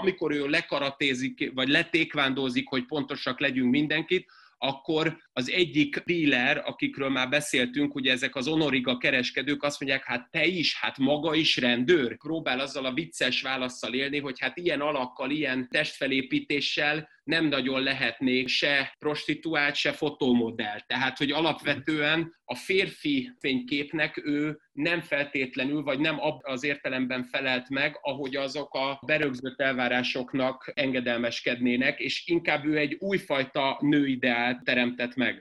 amikor ő lekaratézik, vagy letékvándozik, hogy pontosak legyünk mindenkit, akkor az egyik dealer, akikről már beszéltünk, ugye ezek az onoriga kereskedők azt mondják, hát te is, hát maga is rendőr. Próbál azzal a vicces válaszsal élni, hogy hát ilyen alakkal, ilyen testfelépítéssel nem nagyon lehetnék se prostituált, se fotómodell. Tehát, hogy alapvetően a férfi fényképnek ő nem feltétlenül, vagy nem az értelemben felelt meg, ahogy azok a berögzött elvárásoknak engedelmeskednének, és inkább ő egy újfajta nőideált teremtett meg.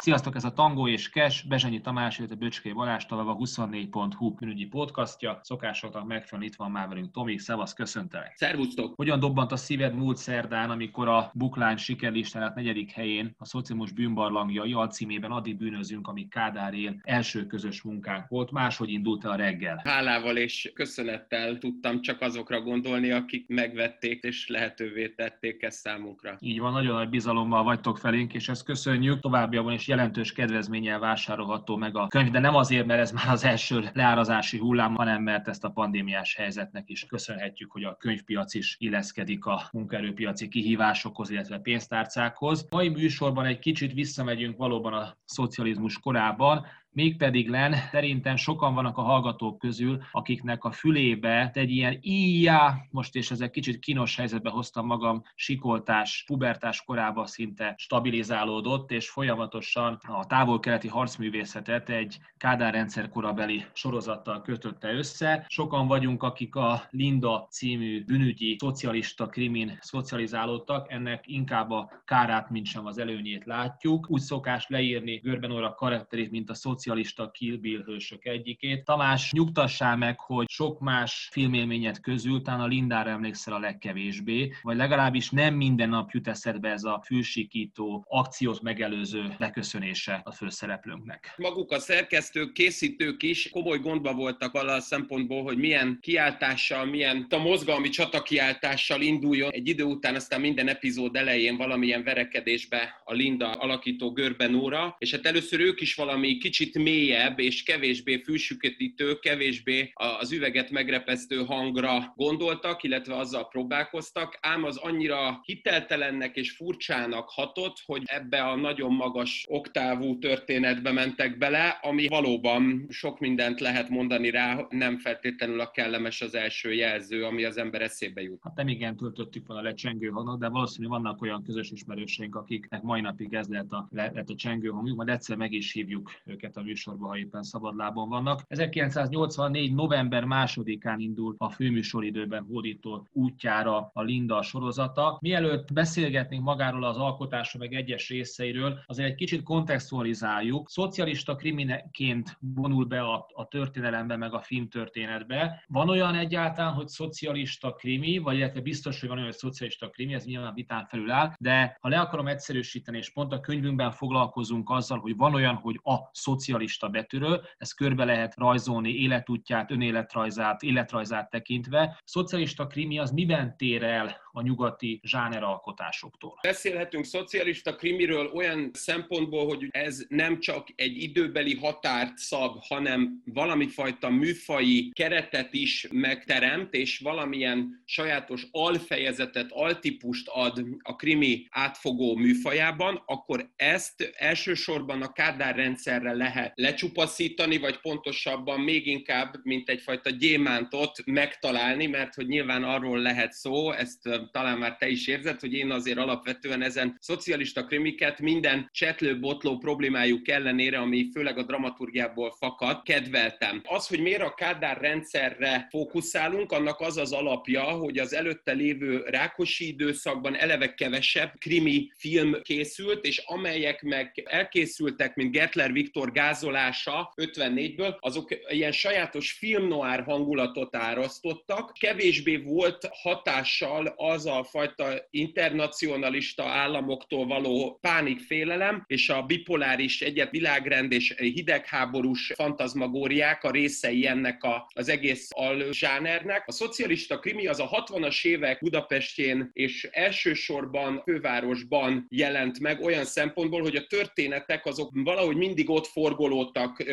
Sziasztok, ez a Tango és Kes, Bezsenyi Tamás, illetve Böcskei Balázs, a 24.hu bűnügyi podcastja. Szokásoknak megfelelően itt van már velünk Tomi, szevasz, köszöntelek. Szervusztok! Hogyan dobbant a szíved múlt szerdán, amikor a Buklány sikerlistáját negyedik helyén a Szocimus bűnbarlangjai alcímében addig bűnözünk, amíg Kádár él első közös munkánk volt. Máshogy indult el a reggel? Hálával és köszönettel tudtam csak azokra gondolni, akik megvették és lehetővé tették ezt számunkra. Így van, nagyon nagy bizalommal vagytok felénk, és ezt köszönjük. Továbbiakban is jelentős kedvezménnyel vásárolható meg a könyv, de nem azért, mert ez már az első leárazási hullám, hanem mert ezt a pandémiás helyzetnek is köszönhetjük, hogy a könyvpiac is illeszkedik a munkaerőpiaci kihívásokhoz, illetve pénztárcákhoz. Mai műsorban egy kicsit visszamegyünk valóban a szocializmus korában, mégpedig len, szerintem sokan vannak a hallgatók közül, akiknek a fülébe egy ilyen íjá, most és ezek kicsit kínos helyzetbe hoztam magam, sikoltás, pubertás korába szinte stabilizálódott, és folyamatosan a távol-keleti harcművészetet egy Kádár rendszer korabeli sorozattal kötötte össze. Sokan vagyunk, akik a Linda című bűnügyi szocialista krimin szocializálódtak, ennek inkább a kárát, mint sem az előnyét látjuk. Úgy szokás leírni Görben óra karakterét, mint a szocialista szocialista Kill Bill hősök egyikét. Tamás, nyugtassál meg, hogy sok más filmélményet közül talán a Lindára emlékszel a legkevésbé, vagy legalábbis nem minden nap jut eszedbe ez a fülsikító, akciót megelőző leköszönése a főszereplőnknek. Maguk a szerkesztők, készítők is komoly gondba voltak vele a szempontból, hogy milyen kiáltással, milyen a mozgalmi csatakiáltással induljon. Egy idő után aztán minden epizód elején valamilyen verekedésbe a Linda alakító Görbe Nóra, és hát először ők is valami kicsit mélyebb és kevésbé fűsüketítő, kevésbé az üveget megrepesztő hangra gondoltak, illetve azzal próbálkoztak, ám az annyira hiteltelennek és furcsának hatott, hogy ebbe a nagyon magas oktávú történetbe mentek bele, ami valóban sok mindent lehet mondani rá, nem feltétlenül a kellemes az első jelző, ami az ember eszébe jut. Hát nem igen töltöttük volna le csengő hangot, de valószínűleg vannak olyan közös ismerőseink, akiknek mai napig ez lehet a, lehet a csengő hangjuk, majd egyszer meg is hívjuk őket a műsorba, ha éppen szabadlábon vannak. 1984. november másodikán indul a főműsoridőben hódító útjára a Linda sorozata. Mielőtt beszélgetnénk magáról az alkotásról, meg egyes részeiről, azért egy kicsit kontextualizáljuk. Szocialista krimineként vonul be a, a történelembe, meg a film történetbe. Van olyan egyáltalán, hogy szocialista krimi, vagy illetve biztos, hogy van olyan, hogy szocialista krimi, ez nyilván vitán felül áll, de ha le akarom egyszerűsíteni, és pont a könyvünkben foglalkozunk azzal, hogy van olyan, hogy a szocialista szocialista betűről, ezt körbe lehet rajzolni életútját, önéletrajzát, életrajzát tekintve. Szocialista krimi az miben tér el a nyugati zsáneralkotásoktól? Beszélhetünk szocialista krimiről olyan szempontból, hogy ez nem csak egy időbeli határt szab, hanem valami fajta műfai keretet is megteremt, és valamilyen sajátos alfejezetet, altípust ad a krimi átfogó műfajában, akkor ezt elsősorban a Kádár rendszerre lehet lecsupaszítani, vagy pontosabban még inkább, mint egyfajta gyémántot megtalálni, mert hogy nyilván arról lehet szó, ezt talán már te is érzed, hogy én azért alapvetően ezen szocialista krimiket minden csetlő-botló problémájuk ellenére, ami főleg a dramaturgiából fakad, kedveltem. Az, hogy miért a Kádár rendszerre fókuszálunk, annak az az alapja, hogy az előtte lévő Rákosi időszakban eleve kevesebb krimi film készült, és amelyek meg elkészültek, mint Gertler Viktor Gál vázolása 54-ből, azok ilyen sajátos filmnoár hangulatot árasztottak. Kevésbé volt hatással az a fajta internacionalista államoktól való pánikfélelem, és a bipoláris egyet világrend és hidegháborús fantazmagóriák a részei ennek a, az egész alzsánernek. A szocialista krimi az a 60-as évek Budapestjén és elsősorban fővárosban jelent meg olyan szempontból, hogy a történetek azok valahogy mindig ott forgolódtak.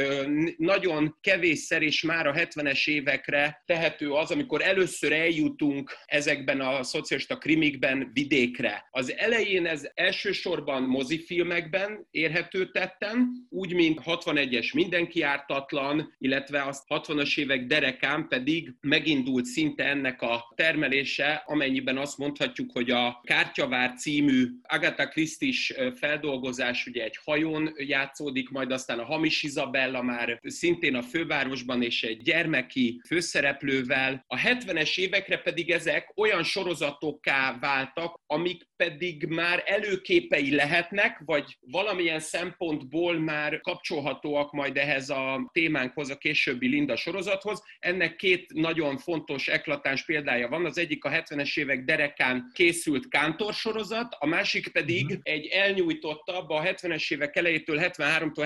Nagyon kevésszer és már a 70-es évekre tehető az, amikor először eljutunk ezekben a szocialista krimikben vidékre. Az elején ez elsősorban mozifilmekben érhető tetten, úgy, mint 61-es Mindenki ártatlan, illetve a 60-as évek derekán pedig megindult szinte ennek a termelése, amennyiben azt mondhatjuk, hogy a Kártyavár című Agatha Christie feldolgozás ugye egy hajón játszódik, majd aztán a Hamis Izabella már szintén a fővárosban és egy gyermeki főszereplővel. A 70-es évekre pedig ezek olyan sorozatokká váltak, amik pedig már előképei lehetnek, vagy valamilyen szempontból már kapcsolhatóak majd ehhez a témánkhoz, a későbbi Linda sorozathoz. Ennek két nagyon fontos, eklatáns példája van. Az egyik a 70-es évek derekán készült Kántor sorozat, a másik pedig uh-huh. egy elnyújtottabb, a 70-es évek elejétől 73-tól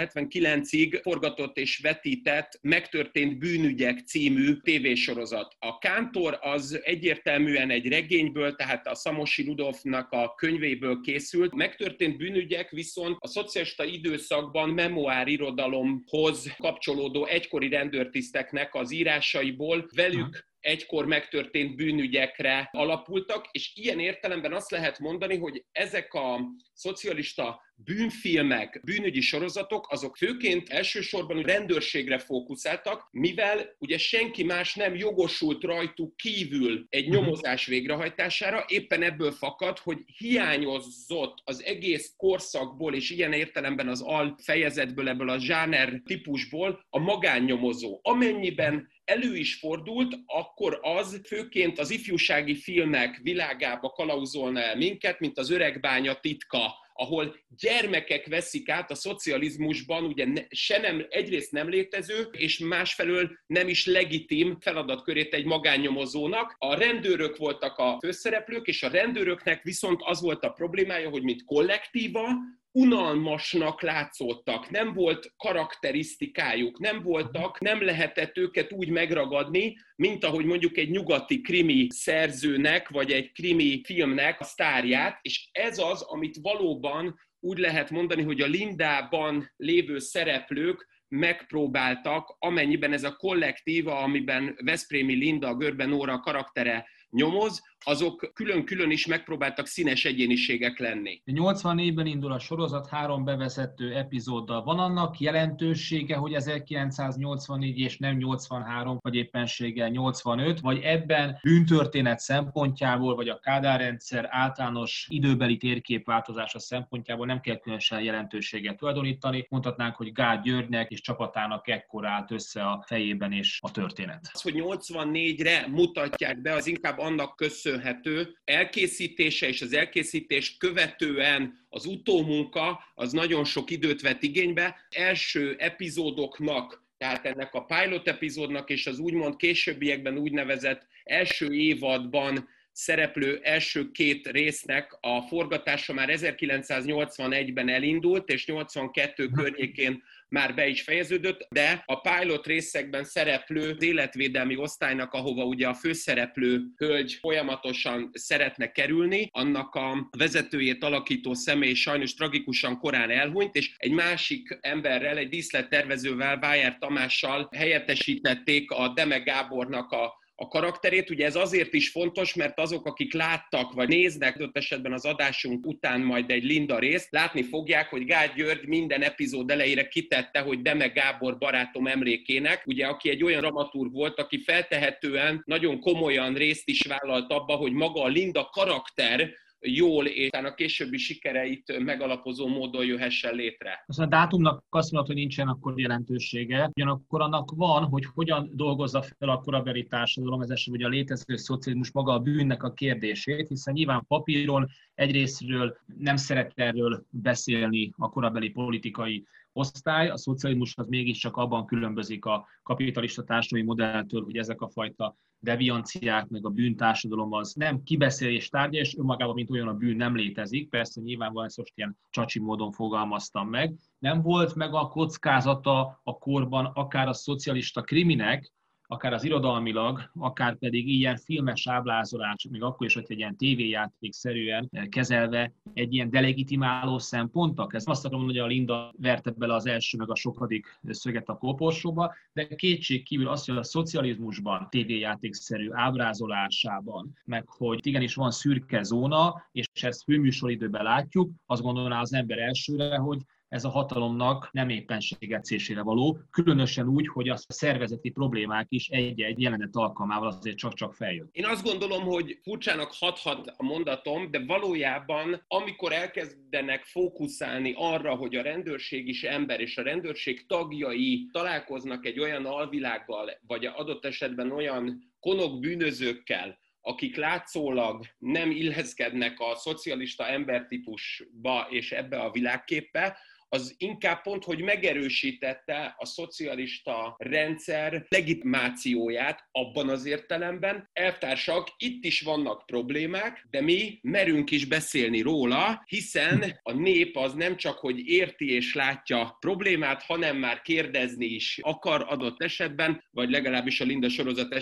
79-ig forgatott és vetített Megtörtént bűnügyek című tévésorozat. A Kántor az egyértelműen egy regényből, tehát a Szamosi Rudolfnak a könyvéből készült. Megtörtént bűnügyek viszont a szocialista időszakban memoár irodalomhoz kapcsolódó egykori rendőrtiszteknek az írásaiból velük egykor megtörtént bűnügyekre alapultak, és ilyen értelemben azt lehet mondani, hogy ezek a szocialista bűnfilmek, bűnügyi sorozatok, azok főként elsősorban rendőrségre fókuszáltak, mivel ugye senki más nem jogosult rajtuk kívül egy mhm. nyomozás végrehajtására, éppen ebből fakad, hogy hiányozott az egész korszakból, és ilyen értelemben az al fejezetből, ebből a zsáner típusból a magánnyomozó. Amennyiben elő is fordult, akkor az főként az ifjúsági filmek világába kalauzolna el minket, mint az öregbánya titka, ahol gyermekek veszik át a szocializmusban, ugye ne, se nem, egyrészt nem létező, és másfelől nem is legitim feladatkörét egy magánnyomozónak. A rendőrök voltak a főszereplők, és a rendőröknek viszont az volt a problémája, hogy mint kollektíva, unalmasnak látszottak, nem volt karakterisztikájuk, nem voltak, nem lehetett őket úgy megragadni, mint ahogy mondjuk egy nyugati krimi szerzőnek, vagy egy krimi filmnek a sztárját, és ez az, amit valóban úgy lehet mondani, hogy a Lindában lévő szereplők megpróbáltak, amennyiben ez a kollektíva, amiben Veszprémi Linda, Görben Óra karaktere nyomoz, azok külön-külön is megpróbáltak színes egyéniségek lenni. 84-ben indul a sorozat három bevezető epizóddal. Van annak jelentősége, hogy 1984 és nem 83, vagy éppenséggel 85, vagy ebben bűntörténet szempontjából, vagy a Kádár rendszer általános időbeli térképváltozása szempontjából nem kell különösen jelentőséget tulajdonítani. Mondhatnánk, hogy Gál Györgynek és csapatának ekkor állt össze a fejében és a történet. Az, hogy 84-re mutatják be, az inkább annak köszönhető, köszönhető elkészítése és az elkészítést követően az utómunka az nagyon sok időt vett igénybe. Első epizódoknak tehát ennek a pilot epizódnak és az úgymond későbbiekben úgynevezett első évadban szereplő első két résznek a forgatása már 1981-ben elindult, és 82 környékén már be is fejeződött, de a pilot részekben szereplő életvédelmi osztálynak, ahova ugye a főszereplő hölgy folyamatosan szeretne kerülni, annak a vezetőjét alakító személy sajnos tragikusan korán elhunyt, és egy másik emberrel, egy díszlettervezővel, Vájer Tamással helyettesítették a Deme Gábornak a a karakterét. Ugye ez azért is fontos, mert azok, akik láttak, vagy néznek adott esetben az adásunk után majd egy Linda részt, látni fogják, hogy Gál György minden epizód elejére kitette, hogy Deme Gábor barátom emlékének, ugye aki egy olyan dramaturg volt, aki feltehetően nagyon komolyan részt is vállalt abba, hogy maga a Linda karakter jól, és a későbbi sikereit megalapozó módon jöhessen létre. A dátumnak azt mondod, hogy nincsen akkor jelentősége, ugyanakkor annak van, hogy hogyan dolgozza fel a korabeli társadalom, ez esetben a létező szocializmus maga a bűnnek a kérdését, hiszen nyilván papíron egyrésztről nem szeret erről beszélni a korabeli politikai osztály, a szocializmus az mégiscsak abban különbözik a kapitalista társadalmi modelltől, hogy ezek a fajta devianciák, meg a bűntársadalom az nem kibeszélés tárgya, és önmagában, mint olyan a bűn nem létezik. Persze nyilvánvalóan ezt most ilyen csacsi módon fogalmaztam meg. Nem volt meg a kockázata a korban akár a szocialista kriminek, akár az irodalmilag, akár pedig ilyen filmes ábrázolás, még akkor is, hogy egy ilyen tévéjáték-szerűen kezelve egy ilyen delegitimáló szempontnak. Ez azt akarom hogy a Linda verte bele az első, meg a sokadik szöget a koporsóba, de kétség kívül azt, hogy a szocializmusban, tévéjáték-szerű ábrázolásában, meg hogy igenis van szürke zóna, és ezt főműsoridőben látjuk, azt gondolná az ember elsőre, hogy ez a hatalomnak nem éppenségetszésére való, különösen úgy, hogy a szervezeti problémák is egy-egy jelenet alkalmával azért csak-csak feljön. Én azt gondolom, hogy furcsának hathat a mondatom, de valójában, amikor elkezdenek fókuszálni arra, hogy a rendőrség is ember, és a rendőrség tagjai találkoznak egy olyan alvilággal, vagy adott esetben olyan konok bűnözőkkel, akik látszólag nem illeszkednek a szocialista embertípusba és ebbe a világképbe, az inkább pont, hogy megerősítette a szocialista rendszer legitimációját abban az értelemben. Elvtársak, itt is vannak problémák, de mi merünk is beszélni róla, hiszen a nép az nem csak, hogy érti és látja problémát, hanem már kérdezni is akar adott esetben, vagy legalábbis a Linda sorozat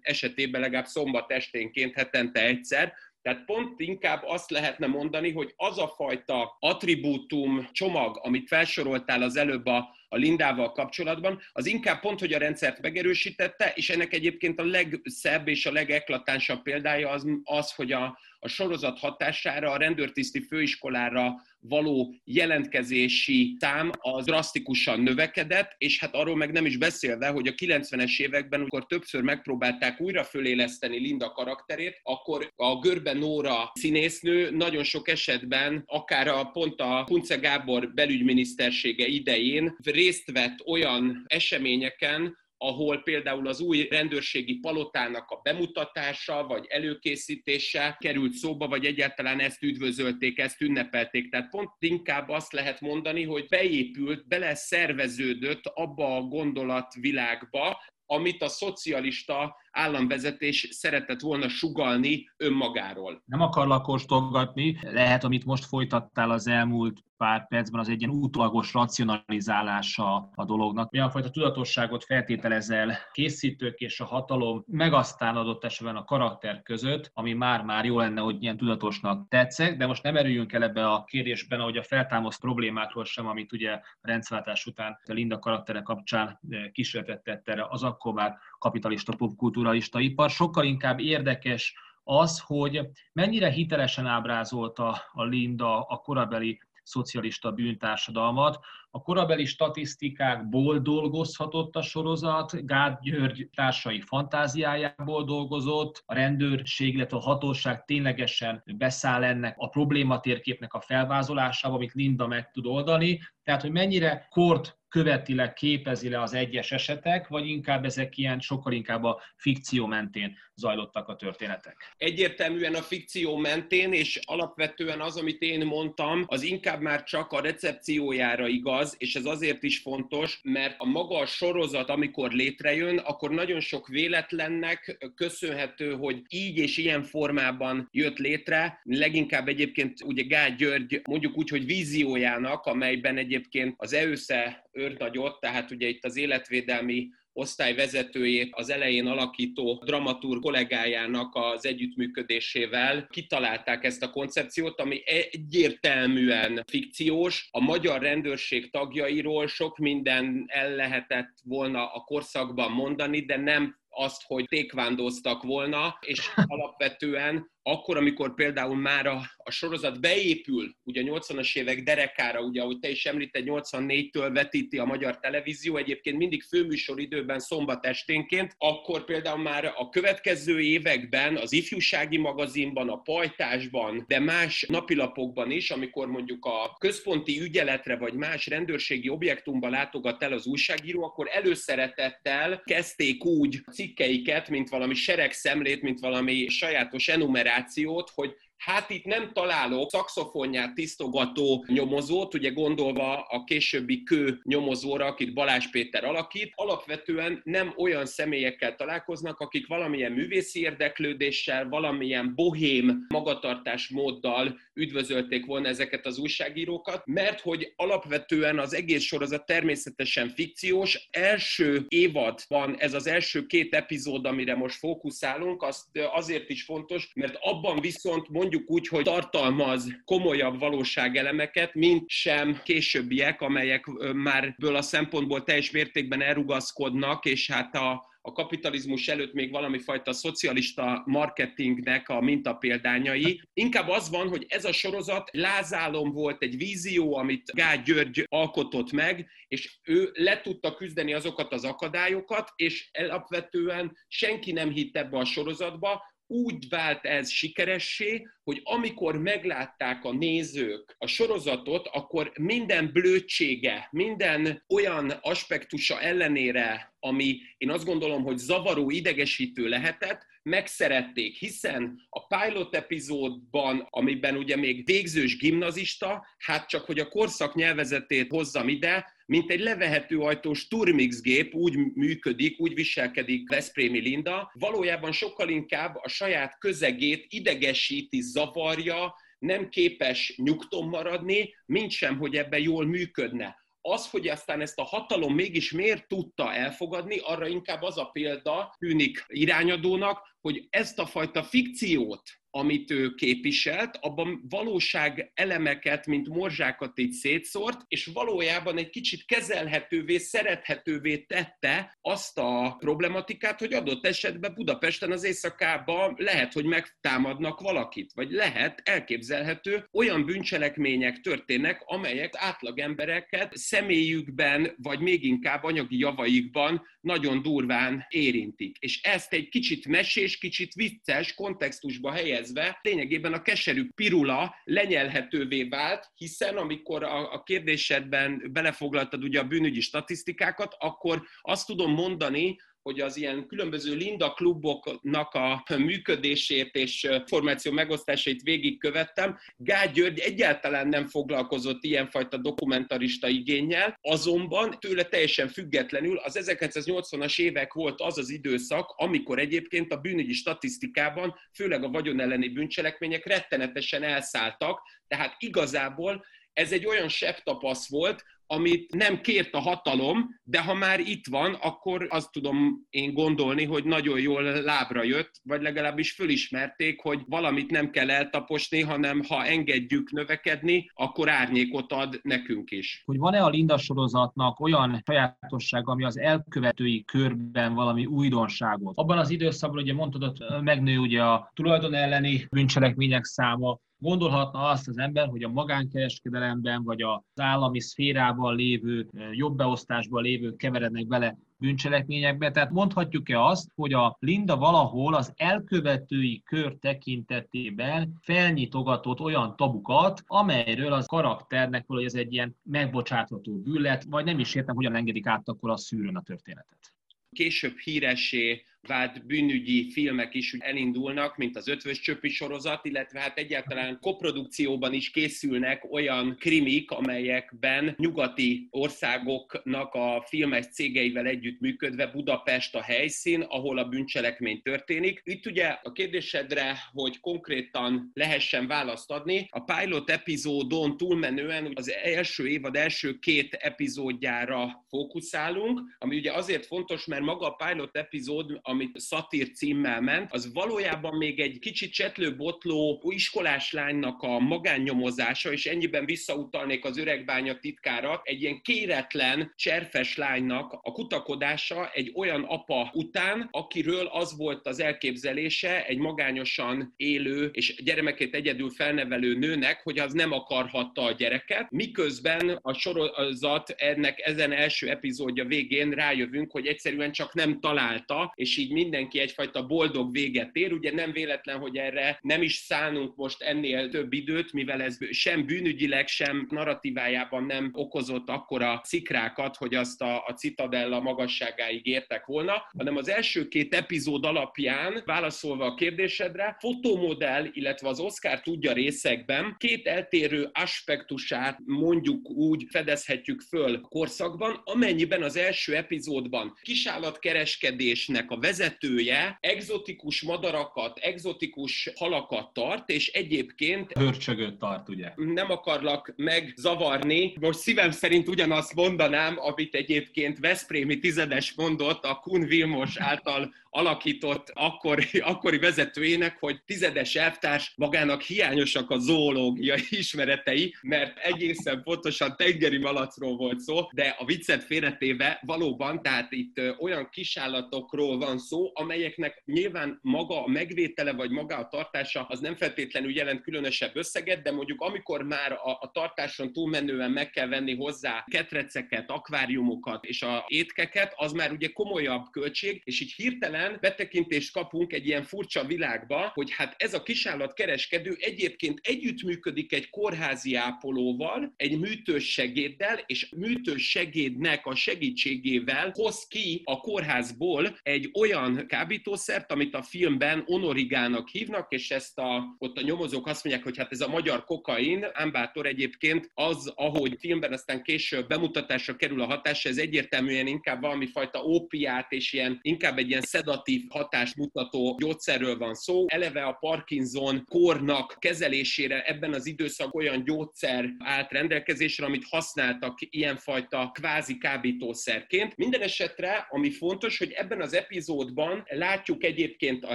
esetében legalább szombat esténként hetente egyszer, tehát pont inkább azt lehetne mondani, hogy az a fajta attribútum csomag, amit felsoroltál az előbb a, a Lindával kapcsolatban, az inkább pont, hogy a rendszert megerősítette, és ennek egyébként a legszebb és a legeklatánsabb példája az, az hogy a, a sorozat hatására a rendőrtiszti főiskolára való jelentkezési szám az drasztikusan növekedett, és hát arról meg nem is beszélve, hogy a 90-es években, amikor többször megpróbálták újra föléleszteni Linda karakterét, akkor a Görbe Nóra színésznő nagyon sok esetben, akár a pont a Kunce Gábor belügyminisztersége idején részt vett olyan eseményeken, ahol például az új rendőrségi palotának a bemutatása vagy előkészítése került szóba, vagy egyáltalán ezt üdvözölték, ezt ünnepelték. Tehát pont inkább azt lehet mondani, hogy beépült, bele szerveződött abba a gondolatvilágba, amit a szocialista államvezetés szeretett volna sugalni önmagáról. Nem akarlak kóstolgatni, lehet, amit most folytattál az elmúlt pár percben, az egy ilyen utólagos racionalizálása a dolognak. Milyen fajta tudatosságot feltételezel készítők és a hatalom, meg aztán adott esetben a karakter között, ami már-már jó lenne, hogy ilyen tudatosnak tetszek, de most nem erüljünk el ebbe a kérdésben, ahogy a feltámaszt problémákról sem, amit ugye a rendszerváltás után a Linda karaktere kapcsán eh, kísérletett erre az akkor már kapitalista popkulturalista ipar. Sokkal inkább érdekes az, hogy mennyire hitelesen ábrázolta a Linda a korabeli szocialista bűntársadalmat. A korabeli statisztikákból dolgozhatott a sorozat, Gát György társai fantáziájából dolgozott, a rendőrség, illetve a hatóság ténylegesen beszáll ennek a problématérképnek a felvázolásába, amit Linda meg tud oldani. Tehát, hogy mennyire kort követileg képezi le az egyes esetek, vagy inkább ezek ilyen sokkal inkább a fikció mentén zajlottak a történetek? Egyértelműen a fikció mentén, és alapvetően az, amit én mondtam, az inkább már csak a recepciójára igaz, és ez azért is fontos, mert a maga a sorozat, amikor létrejön, akkor nagyon sok véletlennek köszönhető, hogy így és ilyen formában jött létre. Leginkább egyébként ugye Gál György mondjuk úgy, hogy víziójának, amelyben egyébként az EUSZE őrnagyot, tehát ugye itt az életvédelmi osztályvezetőjét az elején alakító dramaturg kollégájának az együttműködésével kitalálták ezt a koncepciót, ami egyértelműen fikciós. A magyar rendőrség tagjairól sok minden el lehetett volna a korszakban mondani, de nem azt, hogy tékvándoztak volna, és alapvetően akkor, amikor például már a, a sorozat beépül, ugye 80-as évek derekára, ugye ahogy te is említed, 84-től vetíti a magyar televízió, egyébként mindig főműsoridőben szombat esténként, akkor például már a következő években az ifjúsági magazinban, a pajtásban, de más napilapokban is, amikor mondjuk a központi ügyeletre vagy más rendőrségi objektumba látogat el az újságíró, akkor előszeretettel kezdték úgy cikkeiket, mint valami seregszemlét, mint valami sajátos enumerációt, információt, hogy Hát itt nem találok szakszofonját tisztogató nyomozót, ugye gondolva a későbbi kő nyomozóra, akit Balázs Péter alakít. Alapvetően nem olyan személyekkel találkoznak, akik valamilyen művészi érdeklődéssel, valamilyen bohém magatartás móddal üdvözölték volna ezeket az újságírókat, mert hogy alapvetően az egész sorozat természetesen fikciós. Első évad van, ez az első két epizód, amire most fókuszálunk, az azért is fontos, mert abban viszont mondjuk úgy, hogy tartalmaz komolyabb valóságelemeket, mint sem későbbiek, amelyek már ből a szempontból teljes mértékben elrugaszkodnak, és hát a, a kapitalizmus előtt még valami fajta szocialista marketingnek a mintapéldányai. Inkább az van, hogy ez a sorozat lázálom volt, egy vízió, amit Gágy György alkotott meg, és ő le tudta küzdeni azokat az akadályokat, és alapvetően senki nem hitt ebbe a sorozatba, úgy vált ez sikeressé, hogy amikor meglátták a nézők a sorozatot, akkor minden blödsége, minden olyan aspektusa ellenére, ami én azt gondolom, hogy zavaró, idegesítő lehetett, megszerették, hiszen a pilot epizódban, amiben ugye még végzős gimnazista, hát csak hogy a korszak nyelvezetét hozzam ide, mint egy levehető ajtós Turmix gép úgy működik, úgy viselkedik Veszprémi Linda, valójában sokkal inkább a saját közegét idegesíti, zavarja, nem képes nyugton maradni, mint sem, hogy ebben jól működne. Az, hogy aztán ezt a hatalom mégis miért tudta elfogadni, arra inkább az a példa tűnik irányadónak, hogy ezt a fajta fikciót, amit ő képviselt, abban valóság elemeket, mint morzsákat így szétszórt, és valójában egy kicsit kezelhetővé, szerethetővé tette azt a problematikát, hogy adott esetben Budapesten az éjszakában lehet, hogy megtámadnak valakit, vagy lehet, elképzelhető, olyan bűncselekmények történnek, amelyek átlagembereket személyükben, vagy még inkább anyagi javaikban nagyon durván érintik. És ezt egy kicsit mesés, kicsit vicces kontextusba helyezve, lényegében a keserű pirula lenyelhetővé vált, hiszen amikor a kérdésedben belefoglaltad ugye a bűnügyi statisztikákat, akkor azt tudom mondani, hogy az ilyen különböző Linda kluboknak a működését és információ megosztásait végigkövettem. Gágy György egyáltalán nem foglalkozott ilyenfajta dokumentarista igényel, azonban tőle teljesen függetlenül az 1980-as évek volt az az időszak, amikor egyébként a bűnügyi statisztikában, főleg a vagyon elleni bűncselekmények rettenetesen elszálltak, tehát igazából ez egy olyan septapasz volt, amit nem kért a hatalom, de ha már itt van, akkor azt tudom én gondolni, hogy nagyon jól lábra jött, vagy legalábbis fölismerték, hogy valamit nem kell eltaposni, hanem ha engedjük növekedni, akkor árnyékot ad nekünk is. Hogy van-e a Linda sorozatnak olyan sajátosság, ami az elkövetői körben valami újdonságot? Abban az időszakban, ugye mondtad, hogy megnő ugye a tulajdon elleni bűncselekmények száma, Gondolhatna azt az ember, hogy a magánkereskedelemben vagy az állami szférában lévő, jobb beosztásban lévő keverednek bele bűncselekményekbe. Tehát mondhatjuk-e azt, hogy a Linda valahol az elkövetői kör tekintetében felnyitogatott olyan tabukat, amelyről az karakternek hogy ez egy ilyen megbocsátható bűnlet, vagy nem is értem, hogyan engedik át akkor a szűrőn a történetet. Később híresé vált bűnügyi filmek is elindulnak, mint az Ötvös Csöpi sorozat, illetve hát egyáltalán koprodukcióban is készülnek olyan krimik, amelyekben nyugati országoknak a filmes cégeivel együtt működve Budapest a helyszín, ahol a bűncselekmény történik. Itt ugye a kérdésedre, hogy konkrétan lehessen választ adni, a pilot epizódon túlmenően az első évad első két epizódjára fókuszálunk, ami ugye azért fontos, mert maga a pilot epizód, amit szatír címmel ment, az valójában még egy kicsit csetlő-botló iskolás lánynak a magánnyomozása, és ennyiben visszautalnék az öregbánya titkára, egy ilyen kéretlen, cserfes lánynak a kutakodása egy olyan apa után, akiről az volt az elképzelése egy magányosan élő és gyermekét egyedül felnevelő nőnek, hogy az nem akarhatta a gyereket, miközben a sorozat ennek ezen első epizódja végén rájövünk, hogy egyszerűen csak nem találta, és így mindenki egyfajta boldog véget ér. Ugye nem véletlen, hogy erre nem is szánunk most ennél több időt, mivel ez sem bűnügyileg, sem narratívájában nem okozott akkora szikrákat, hogy azt a, a Citadella magasságáig értek volna, hanem az első két epizód alapján, válaszolva a kérdésedre, fotomodell, illetve az Oscar tudja részekben két eltérő aspektusát mondjuk úgy fedezhetjük föl korszakban, amennyiben az első epizódban kisállatkereskedésnek a vezetője egzotikus madarakat, egzotikus halakat tart, és egyébként... Hörcsögöt tart, ugye? Nem akarlak megzavarni, most szívem szerint ugyanazt mondanám, amit egyébként Veszprémi tizedes mondott a Kun Vilmos által alakított akkori, akkori vezetőjének, hogy tizedes elvtárs magának hiányosak a zoológia ismeretei, mert egészen pontosan tengeri malacról volt szó, de a viccet félretéve valóban, tehát itt olyan kisállatokról van szó, amelyeknek nyilván maga a megvétele vagy maga a tartása az nem feltétlenül jelent különösebb összeget, de mondjuk amikor már a, a tartáson túlmenően meg kell venni hozzá ketreceket, akváriumokat és a étkeket, az már ugye komolyabb költség, és így hirtelen során betekintést kapunk egy ilyen furcsa világba, hogy hát ez a kisállatkereskedő egyébként együttműködik egy kórházi ápolóval, egy műtős segéddel, és műtős segédnek a segítségével hoz ki a kórházból egy olyan kábítószert, amit a filmben onorigának hívnak, és ezt a, ott a nyomozók azt mondják, hogy hát ez a magyar kokain, Ámbátor egyébként az, ahogy filmben aztán később bemutatásra kerül a hatása, ez egyértelműen inkább valami fajta ópiát, és ilyen, inkább egy ilyen szedat sedatív hatást mutató gyógyszerről van szó. Eleve a Parkinson kornak kezelésére ebben az időszak olyan gyógyszer állt rendelkezésre, amit használtak ilyenfajta kvázi kábítószerként. Minden esetre, ami fontos, hogy ebben az epizódban látjuk egyébként a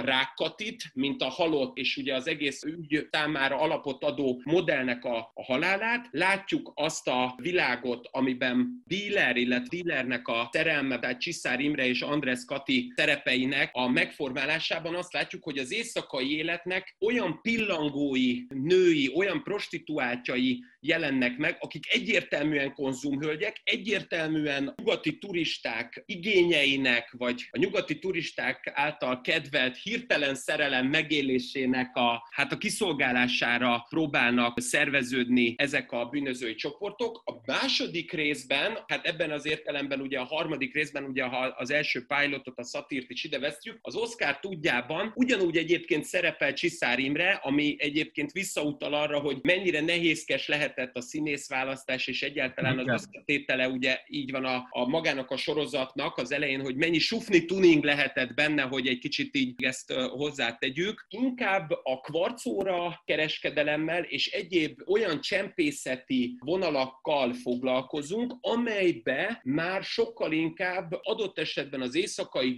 rákkatit, mint a halott, és ugye az egész ügy számára alapot adó modellnek a, a halálát. Látjuk azt a világot, amiben dealer, illetve dealernek a terelme, tehát Csiszár Imre és András Kati szerepei életének a megformálásában azt látjuk, hogy az éjszakai életnek olyan pillangói, női, olyan prostituáltjai jelennek meg, akik egyértelműen konzumhölgyek, egyértelműen nyugati turisták igényeinek, vagy a nyugati turisták által kedvelt hirtelen szerelem megélésének a, hát a kiszolgálására próbálnak szerveződni ezek a bűnözői csoportok. A második részben, hát ebben az értelemben ugye a harmadik részben, ugye az első pilotot, a szatírt is ide vesztjük, az Oscar tudjában ugyanúgy egyébként szerepel Csiszár Imre, ami egyébként visszautal arra, hogy mennyire nehézkes lehet lehetett a színészválasztás, és egyáltalán az összetétele ugye így van a, a magának a sorozatnak az elején, hogy mennyi sufni tuning lehetett benne, hogy egy kicsit így ezt hozzátegyük. Inkább a kvarcóra kereskedelemmel és egyéb olyan csempészeti vonalakkal foglalkozunk, amelybe már sokkal inkább adott esetben az éjszakai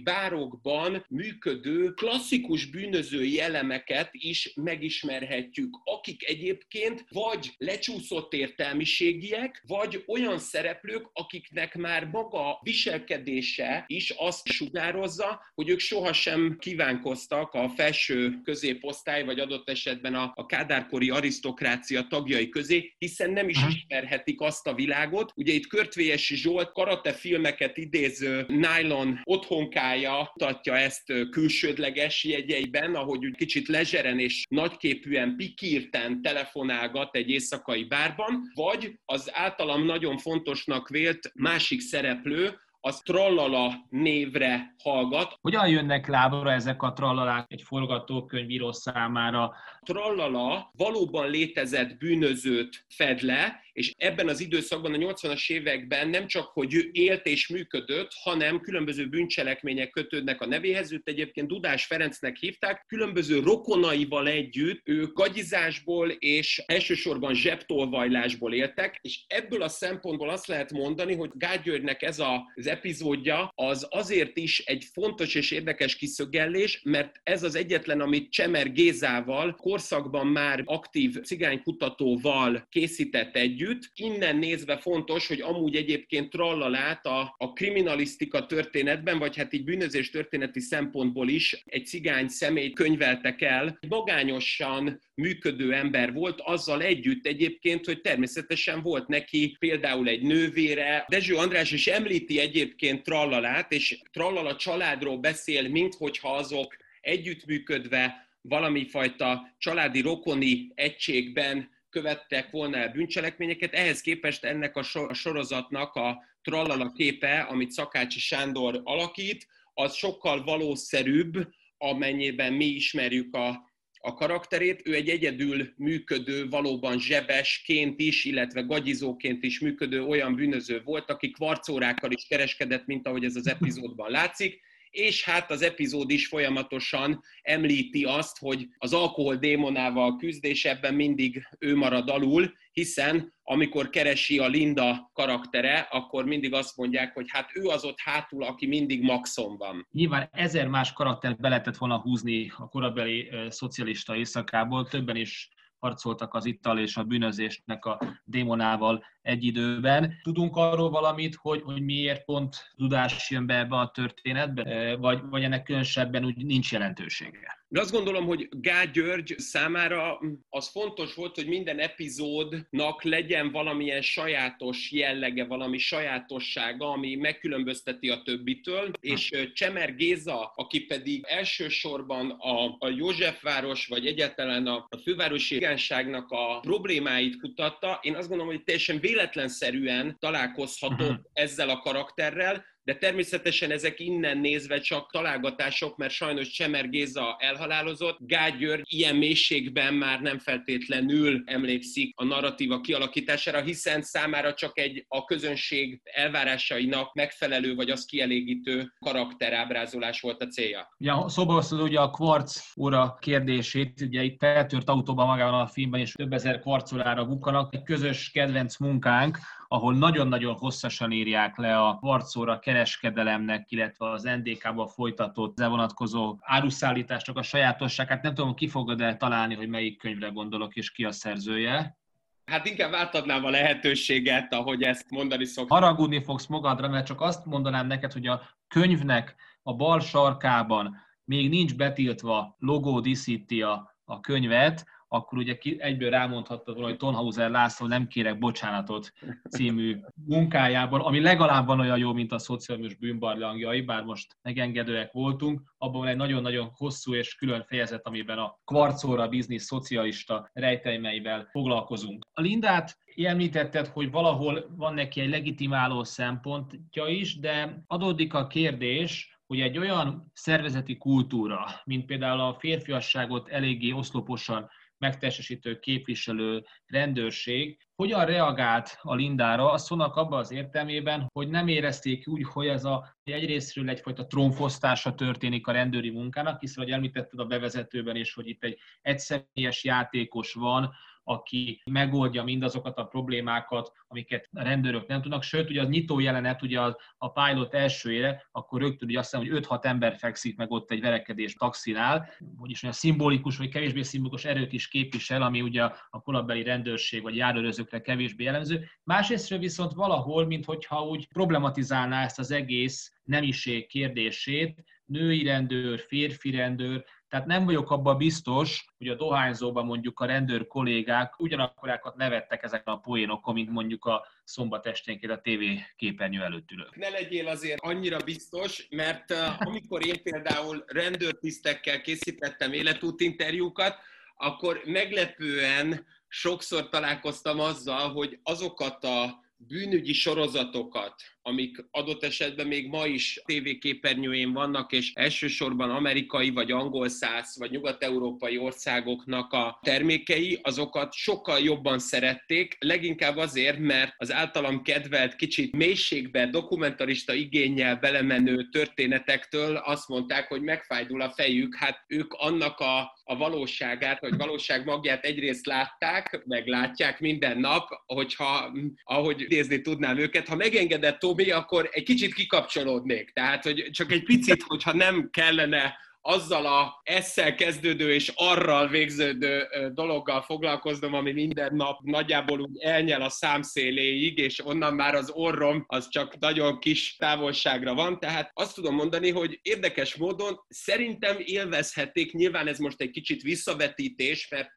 bárokban működő klasszikus bűnözői elemeket is megismerhetjük, akik egyébként vagy lecsúszó túlszott értelmiségiek, vagy olyan szereplők, akiknek már maga viselkedése is azt sugározza, hogy ők sohasem kívánkoztak a felső középosztály, vagy adott esetben a, a kádárkori arisztokrácia tagjai közé, hiszen nem is ismerhetik azt a világot. Ugye itt Körtvélyesi Zsolt karate filmeket idéző nylon otthonkája mutatja ezt külsődleges jegyeiben, ahogy úgy kicsit lezseren és nagyképűen pikírten telefonálgat egy éjszakai bárban, vagy az általam nagyon fontosnak vélt másik szereplő, az Trallala névre hallgat. Hogyan jönnek lábra ezek a trallalák egy forgatókönyvíró számára? Trallala valóban létezett bűnözőt fed le, és ebben az időszakban, a 80-as években nem csak, hogy ő élt és működött, hanem különböző bűncselekmények kötődnek a nevéhez, őt egyébként Dudás Ferencnek hívták, különböző rokonaival együtt ők gagyizásból és elsősorban zsebtolvajlásból éltek, és ebből a szempontból azt lehet mondani, hogy Gágyőrnek ez a, az epizódja az azért is egy fontos és érdekes kiszögellés, mert ez az egyetlen, amit Csemer Gézával, korszakban már aktív cigánykutatóval készített együtt. Innen nézve fontos, hogy amúgy egyébként trallalát a, a kriminalisztika történetben, vagy hát így bűnözés történeti szempontból is egy cigány személyt könyveltek el. Magányosan működő ember volt, azzal együtt egyébként, hogy természetesen volt neki például egy nővére. Dezső András is említi egyébként Trallalát, és Trallala családról beszél, minthogyha azok együttműködve valami fajta családi rokoni egységben követtek volna el bűncselekményeket. Ehhez képest ennek a sorozatnak a Trallala képe, amit Szakácsi Sándor alakít, az sokkal valószerűbb, amennyiben mi ismerjük a, a karakterét. Ő egy egyedül működő, valóban zsebesként is, illetve gagyizóként is működő olyan bűnöző volt, aki kvarcórákkal is kereskedett, mint ahogy ez az epizódban látszik, és hát az epizód is folyamatosan említi azt, hogy az alkohol démonával küzdés ebben mindig ő marad alul, hiszen amikor keresi a Linda karaktere, akkor mindig azt mondják, hogy hát ő az ott hátul, aki mindig maxon van. Nyilván ezer más karaktert be lehetett volna húzni a korabeli szocialista éjszakából, többen is harcoltak az ittal és a bűnözésnek a démonával egy időben. Tudunk arról valamit, hogy, hogy miért pont tudás jön be ebbe a történetbe, vagy, vagy ennek különösebben úgy nincs jelentősége? De azt gondolom, hogy Gá György számára az fontos volt, hogy minden epizódnak legyen valamilyen sajátos jellege, valami sajátossága, ami megkülönbözteti a többitől, és Csemer Géza, aki pedig elsősorban a, a Józsefváros, vagy egyáltalán a, a fővárosi igazságnak a problémáit kutatta, én azt gondolom, hogy teljesen véletlenszerűen találkozhatott uh-huh. ezzel a karakterrel, de természetesen ezek innen nézve csak találgatások, mert sajnos Csemer Géza elhalálozott. Gágy György ilyen mélységben már nem feltétlenül emlékszik a narratíva kialakítására, hiszen számára csak egy a közönség elvárásainak megfelelő vagy az kielégítő karakterábrázolás volt a célja. Ja, szóba hoztad ugye a kvarc óra kérdését, ugye itt feltört autóban magában a filmben, és több ezer kvarcolára bukkanak. Egy közös kedvenc munkánk, ahol nagyon-nagyon hosszasan írják le a kvarcóra kereskedelemnek, illetve az NDK-ba folytatott vonatkozó áruszállításnak a sajátosságát. Nem tudom, ki fogod el találni, hogy melyik könyvre gondolok, és ki a szerzője. Hát inkább átadnám a lehetőséget, ahogy ezt mondani szoktam. Haragudni fogsz magadra, mert csak azt mondanám neked, hogy a könyvnek a bal sarkában még nincs betiltva logó díszíti a, a könyvet, akkor ugye egyből rámondhattad volna, hogy Tonhauser László nem kérek bocsánatot című munkájában, ami legalább van olyan jó, mint a szociális bűnbarlangjai, bár most megengedőek voltunk. Abban van egy nagyon-nagyon hosszú és külön fejezet, amiben a kvarcóra biznisz szocialista rejtelmeivel foglalkozunk. A Lindát említetted, hogy valahol van neki egy legitimáló szempontja is, de adódik a kérdés, hogy egy olyan szervezeti kultúra, mint például a férfiasságot eléggé oszloposan megtestesítő képviselő rendőrség. Hogyan reagált a Lindára, a szónak abban az értelmében, hogy nem érezték úgy, hogy ez a egyrésztről egyfajta trónfosztása történik a rendőri munkának, hiszen, hogy említetted a bevezetőben is, hogy itt egy egyszemélyes játékos van, aki megoldja mindazokat a problémákat, amiket a rendőrök nem tudnak. Sőt, ugye az nyitó jelenet, ugye a, a pilot elsőjére, akkor rögtön ugye azt hiszem, hogy 5-6 ember fekszik meg ott egy verekedés taxinál, vagyis olyan szimbolikus vagy kevésbé szimbolikus erőt is képvisel, ami ugye a korabeli rendőrség vagy járőrözőkre kevésbé jellemző. Másrésztről viszont valahol, mintha úgy problematizálná ezt az egész nemiség kérdését, női rendőr, férfi rendőr, tehát nem vagyok abban biztos, hogy a dohányzóban mondjuk a rendőr kollégák ugyanakkorákat nevettek ezeken a poénokon, mint mondjuk a szombat esténként a TV képernyő előtt ülök. Ne legyél azért annyira biztos, mert uh, amikor én például rendőrtisztekkel készítettem életútinterjúkat, akkor meglepően sokszor találkoztam azzal, hogy azokat a bűnügyi sorozatokat, amik adott esetben még ma is tévéképernyőjén vannak, és elsősorban amerikai, vagy angol száz, vagy nyugat-európai országoknak a termékei, azokat sokkal jobban szerették, leginkább azért, mert az általam kedvelt kicsit mélységbe, dokumentarista igényel belemenő történetektől azt mondták, hogy megfájdul a fejük, hát ők annak a, a valóságát, vagy valóság magját egyrészt látták, meg látják minden nap, hogyha, ahogy idézni tudnám őket, ha megengedett Tomi, akkor egy kicsit kikapcsolódnék. Tehát, hogy csak egy picit, hogyha nem kellene azzal a esszel kezdődő és arral végződő dologgal foglalkoznom, ami minden nap nagyjából úgy elnyel a számszéléig, és onnan már az orrom az csak nagyon kis távolságra van. Tehát azt tudom mondani, hogy érdekes módon szerintem élvezhetik, nyilván ez most egy kicsit visszavetítés, mert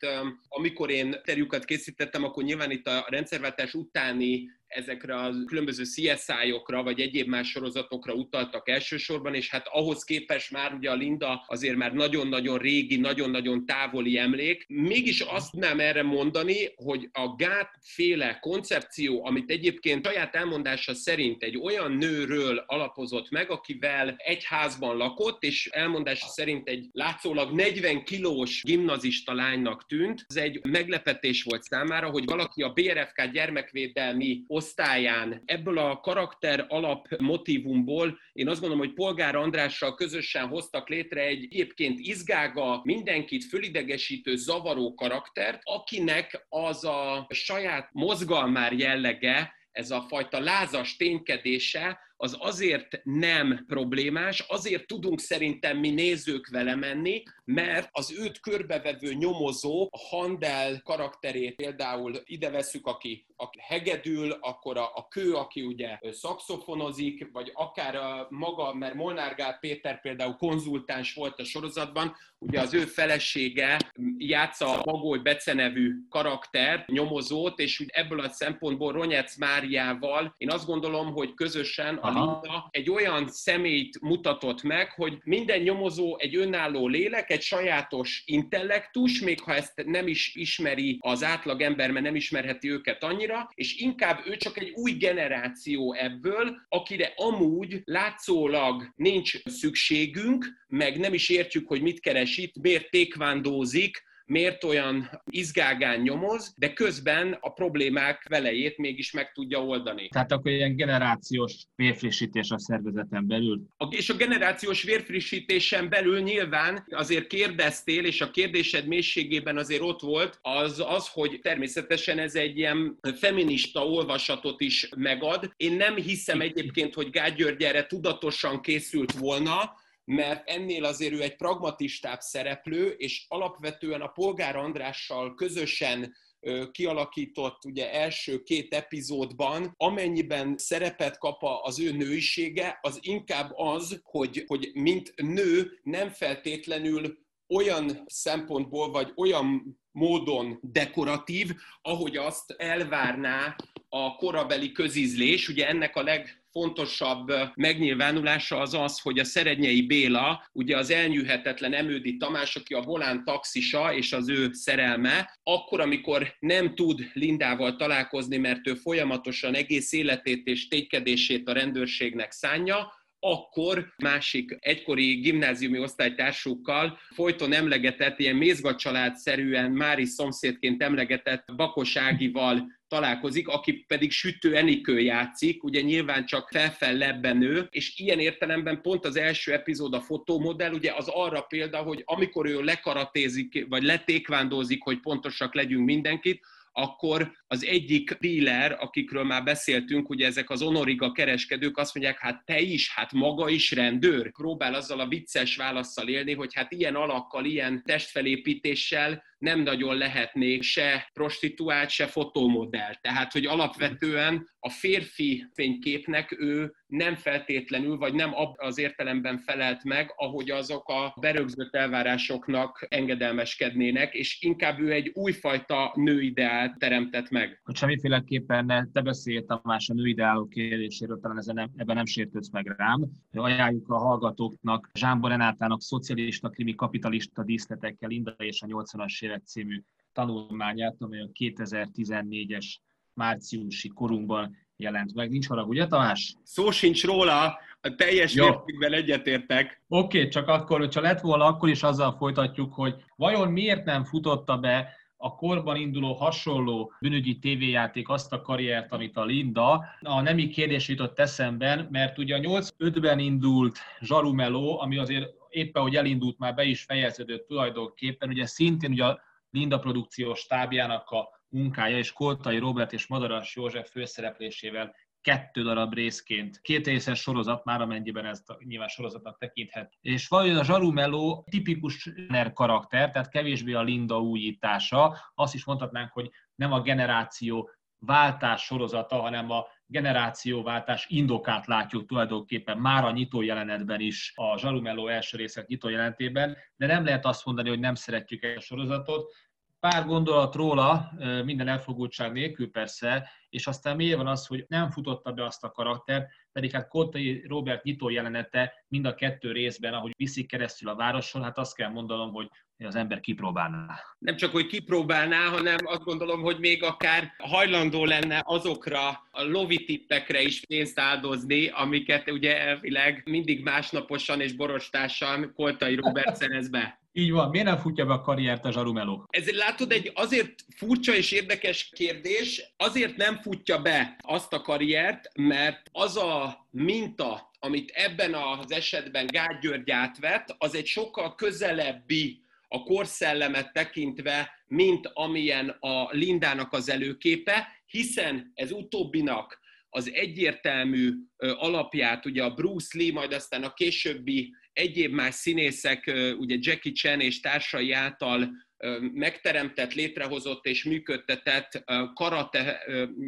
amikor én interjúkat készítettem, akkor nyilván itt a rendszerváltás utáni ezekre a különböző CSI-okra, vagy egyéb más sorozatokra utaltak elsősorban, és hát ahhoz képest már ugye a Linda azért már nagyon-nagyon régi, nagyon-nagyon távoli emlék. Mégis azt nem erre mondani, hogy a gát féle koncepció, amit egyébként saját elmondása szerint egy olyan nőről alapozott meg, akivel egy házban lakott, és elmondása szerint egy látszólag 40 kilós gimnazista lánynak tűnt. Ez egy meglepetés volt számára, hogy valaki a BRFK gyermekvédelmi osztályán. Ebből a karakter alap motivumból én azt gondolom, hogy Polgár Andrással közösen hoztak létre egy egyébként izgága, mindenkit fölidegesítő, zavaró karaktert, akinek az a saját mozgalmár jellege, ez a fajta lázas ténykedése, az azért nem problémás, azért tudunk szerintem mi nézők vele menni, mert az őt körbevevő nyomozó, a Handel karakterét például ide veszük, aki, aki hegedül, akkor a, a kő, aki ugye szakszofonozik, vagy akár a maga, mert Molnár Gál Péter például konzultáns volt a sorozatban, ugye az ő felesége játsza a Bagoly Bece nevű karakter, nyomozót, és úgy ebből a szempontból Ronyec Máriával én azt gondolom, hogy közösen a Linda egy olyan személyt mutatott meg, hogy minden nyomozó egy önálló lélek, egy sajátos intellektus, még ha ezt nem is ismeri az átlag ember, mert nem ismerheti őket annyira, és inkább ő csak egy új generáció ebből, akire amúgy látszólag nincs szükségünk, meg nem is értjük, hogy mit keres itt, miért tékvándózik, miért olyan izgágán nyomoz, de közben a problémák velejét mégis meg tudja oldani. Tehát akkor ilyen generációs vérfrissítés a szervezeten belül? És a generációs vérfrissítésen belül nyilván azért kérdeztél, és a kérdésed mélységében azért ott volt, az az, hogy természetesen ez egy ilyen feminista olvasatot is megad. Én nem hiszem egyébként, hogy Gágy György erre tudatosan készült volna, mert ennél azért ő egy pragmatistább szereplő, és alapvetően a Polgár Andrással közösen kialakított ugye első két epizódban, amennyiben szerepet kap az ő nőisége, az inkább az, hogy, hogy mint nő nem feltétlenül olyan szempontból, vagy olyan módon dekoratív, ahogy azt elvárná a korabeli közízlés. Ugye ennek a leg legfontosabb megnyilvánulása az az, hogy a Szerednyei Béla, ugye az elnyűhetetlen Emődi Tamás, aki a volán taxisa és az ő szerelme, akkor, amikor nem tud Lindával találkozni, mert ő folyamatosan egész életét és tétkedését a rendőrségnek szánja, akkor másik egykori gimnáziumi osztálytársukkal folyton emlegetett, ilyen mézgacsalád-szerűen Mári szomszédként emlegetett Bakos Ágival találkozik, aki pedig sütő Enikő játszik, ugye nyilván csak felfel lebbenő, és ilyen értelemben pont az első epizód a fotómodell, ugye az arra példa, hogy amikor ő lekaratézik, vagy letékvándozik, hogy pontosak legyünk mindenkit, akkor az egyik dealer, akikről már beszéltünk, ugye ezek az onoriga kereskedők azt mondják, hát te is, hát maga is rendőr. Próbál azzal a vicces válaszsal élni, hogy hát ilyen alakkal, ilyen testfelépítéssel nem nagyon lehetnék se prostituált, se fotómodell. Tehát, hogy alapvetően a férfi fényképnek ő nem feltétlenül, vagy nem az értelemben felelt meg, ahogy azok a berögzött elvárásoknak engedelmeskednének, és inkább ő egy újfajta nőideált teremtett meg. Hogy semmiféleképpen ne, te beszélj Tamás a nőideálok kérdéséről, talán ezen nem, ebben nem sértődsz meg rám. Ajánljuk a hallgatóknak Zsámbor Renátának szocialista, krimi, kapitalista díszletekkel Inda és a 80-as évek című tanulmányát, amely a 2014-es márciusi korunkban jelent meg. Nincs harag, ugye Tamás? Szó sincs róla, a teljes Jó. mértékben egyetértek. Oké, okay, csak akkor, hogyha lett volna, akkor is azzal folytatjuk, hogy vajon miért nem futotta be a korban induló hasonló bűnügyi tévéjáték azt a karriert, amit a Linda. A nemi kérdés jutott eszemben, mert ugye a 8-5-ben indult Zsarumeló, ami azért éppen, hogy elindult, már be is fejeződött tulajdonképpen, ugye szintén ugye a Linda produkciós stábjának a munkája, és Koltai Robert és Madaras József főszereplésével kettő darab részként. Két részes sorozat már, amennyiben ezt nyilván sorozatnak tekinthet. És valójában a Zsaru Meló tipikus karakter, tehát kevésbé a Linda újítása. Azt is mondhatnánk, hogy nem a generáció váltás sorozata, hanem a generációváltás indokát látjuk tulajdonképpen már a nyitó jelenetben is, a Zsarumello első részek nyitó jelentében, de nem lehet azt mondani, hogy nem szeretjük ezt a sorozatot. Pár gondolat róla, minden elfogultság nélkül persze, és aztán miért van az, hogy nem futotta be azt a karakter, pedig hát Kottai Robert nyitó jelenete mind a kettő részben, ahogy viszik keresztül a városon, hát azt kell mondanom, hogy az ember kipróbálná. Nem csak, hogy kipróbálná, hanem azt gondolom, hogy még akár hajlandó lenne azokra a lovitippekre is pénzt áldozni, amiket ugye elvileg mindig másnaposan és borostásan Koltai Robert szerez be. Így van. Miért nem futja be a karriert a Zsarumeló? Ez látod, egy azért furcsa és érdekes kérdés. Azért nem futja be azt a karriert, mert az a minta, amit ebben az esetben Gágy György átvett, az egy sokkal közelebbi a korszellemet tekintve, mint amilyen a Lindának az előképe, hiszen ez utóbbinak az egyértelmű alapját, ugye a Bruce Lee, majd aztán a későbbi egyéb más színészek, ugye Jackie Chan és társai által megteremtett, létrehozott és működtetett karate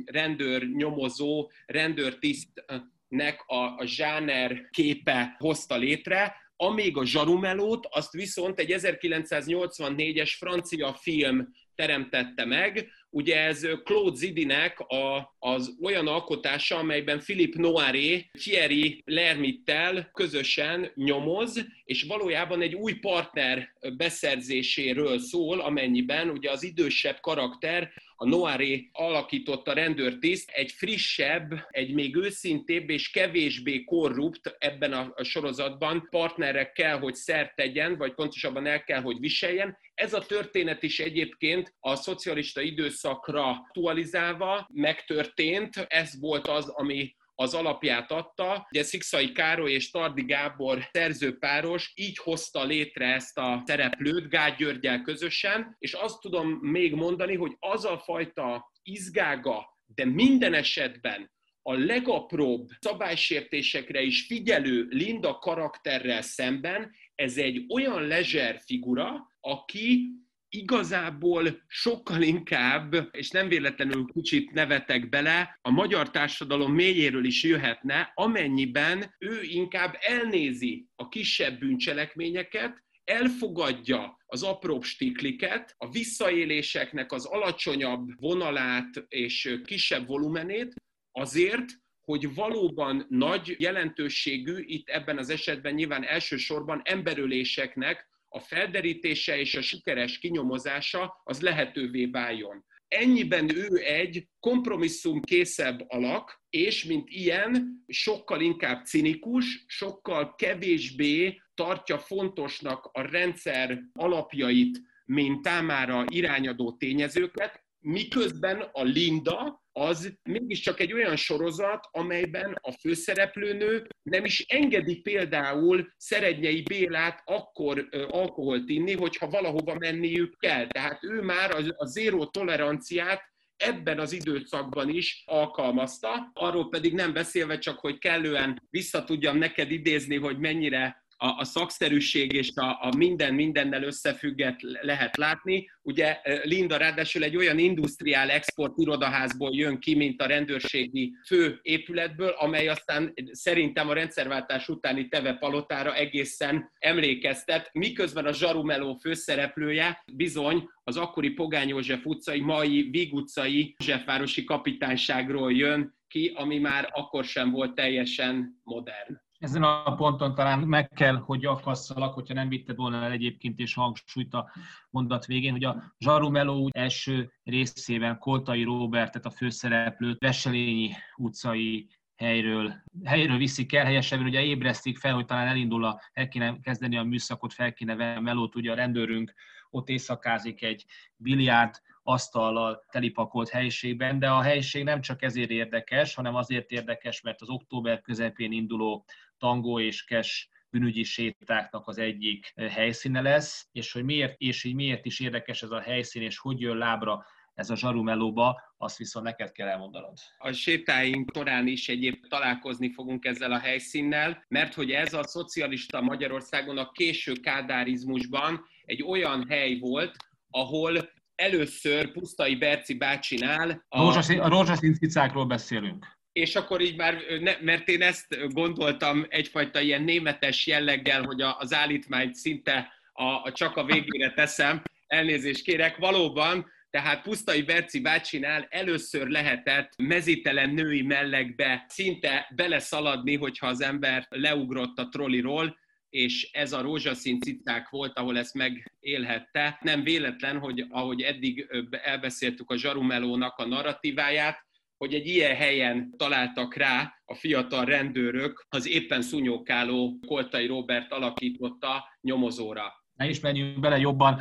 rendőr nyomozó, rendőrtisztnek a, a zsáner képe hozta létre, amíg a zsarumelót, azt viszont egy 1984-es francia film teremtette meg, Ugye ez Claude Zidinek a, az olyan alkotása, amelyben Philip Noiré Thierry Lermittel közösen nyomoz, és valójában egy új partner beszerzéséről szól, amennyiben ugye az idősebb karakter a Noiré alakította rendőrtiszt, egy frissebb, egy még őszintébb és kevésbé korrupt ebben a sorozatban partnerek kell, hogy szert tegyen, vagy pontosabban el kell, hogy viseljen. Ez a történet is egyébként a szocialista időszakra aktualizálva megtörtént. Ez volt az, ami az alapját adta. Ugye Szikszai Károly és Tardi Gábor szerzőpáros így hozta létre ezt a szereplőt Gágy Györgyel közösen, és azt tudom még mondani, hogy az a fajta izgága, de minden esetben a legapróbb szabálysértésekre is figyelő Linda karakterrel szemben, ez egy olyan lezser figura, aki igazából sokkal inkább, és nem véletlenül kicsit nevetek bele, a magyar társadalom mélyéről is jöhetne, amennyiben ő inkább elnézi a kisebb bűncselekményeket, elfogadja az apróbb stikliket, a visszaéléseknek az alacsonyabb vonalát és kisebb volumenét, azért, hogy valóban nagy jelentőségű, itt ebben az esetben nyilván elsősorban emberöléseknek a felderítése és a sikeres kinyomozása az lehetővé váljon. Ennyiben ő egy kompromisszum készebb alak, és mint ilyen sokkal inkább cinikus, sokkal kevésbé tartja fontosnak a rendszer alapjait, mint támára irányadó tényezőket, miközben a Linda az mégiscsak egy olyan sorozat, amelyben a főszereplőnő nem is engedi például Szerednyei Bélát akkor alkoholt inni, hogyha valahova menniük kell. Tehát ő már a zéró toleranciát ebben az időszakban is alkalmazta, arról pedig nem beszélve csak, hogy kellően vissza tudjam neked idézni, hogy mennyire a, a szakszerűség és a, a minden mindennel összefügget lehet látni. Ugye Linda ráadásul egy olyan industriál export irodaházból jön ki, mint a rendőrségi fő épületből, amely aztán szerintem a rendszerváltás utáni Teve Palotára egészen emlékeztet, miközben a Zsarumeló főszereplője bizony az akkori Pogány József utcai, mai Víg utcai Józsefvárosi kapitányságról jön ki, ami már akkor sem volt teljesen modern. Ezen a ponton talán meg kell, hogy akasszalak, hogyha nem vitted volna el egyébként és hangsúlyt a mondat végén, hogy a Zsarumeló első részében Koltai Robertet, a főszereplőt, Veselényi utcai helyről, helyről viszik el, helyesebben ugye ébresztik fel, hogy talán elindul a, el kéne kezdeni a műszakot, fel kéne venni melót, ugye a rendőrünk ott éjszakázik egy biliárd asztallal telipakolt helyiségben, de a helyiség nem csak ezért érdekes, hanem azért érdekes, mert az október közepén induló tangó és kes bűnügyi sétáknak az egyik helyszíne lesz, és hogy miért, és így miért is érdekes ez a helyszín, és hogy jön lábra ez a zsarumelóba, azt viszont neked kell elmondanod. A sétáink során is egyéb találkozni fogunk ezzel a helyszínnel, mert hogy ez a szocialista Magyarországon a késő kádárizmusban egy olyan hely volt, ahol először Pusztai Berci bácsinál... A, a rózsaszín cicákról beszélünk. És akkor így már, mert én ezt gondoltam egyfajta ilyen németes jelleggel, hogy az állítmányt szinte a, a csak a végére teszem, elnézést kérek, valóban tehát Pusztai Berci bácsinál először lehetett mezítelen női mellegbe szinte beleszaladni, hogyha az ember leugrott a trolliról, és ez a rózsaszín cicák volt, ahol ezt megélhette. Nem véletlen, hogy ahogy eddig elbeszéltük a Zsarumelónak a narratíváját, hogy egy ilyen helyen találtak rá a fiatal rendőrök az éppen szúnyókáló Koltai Robert alakította nyomozóra. Ne is menjünk bele jobban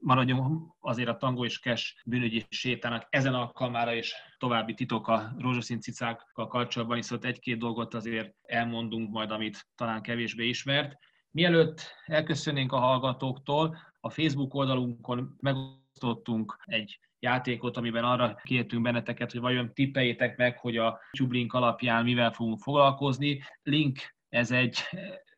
maradjunk azért a tangó és kes bűnügyi sétának ezen alkalmára és további titok a rózsaszín cicákkal kapcsolatban, viszont egy-két dolgot azért elmondunk majd, amit talán kevésbé ismert. Mielőtt elköszönnénk a hallgatóktól, a Facebook oldalunkon megosztottunk egy játékot, amiben arra kértünk benneteket, hogy vajon tippeljétek meg, hogy a YouTube link alapján mivel fogunk foglalkozni. Link ez egy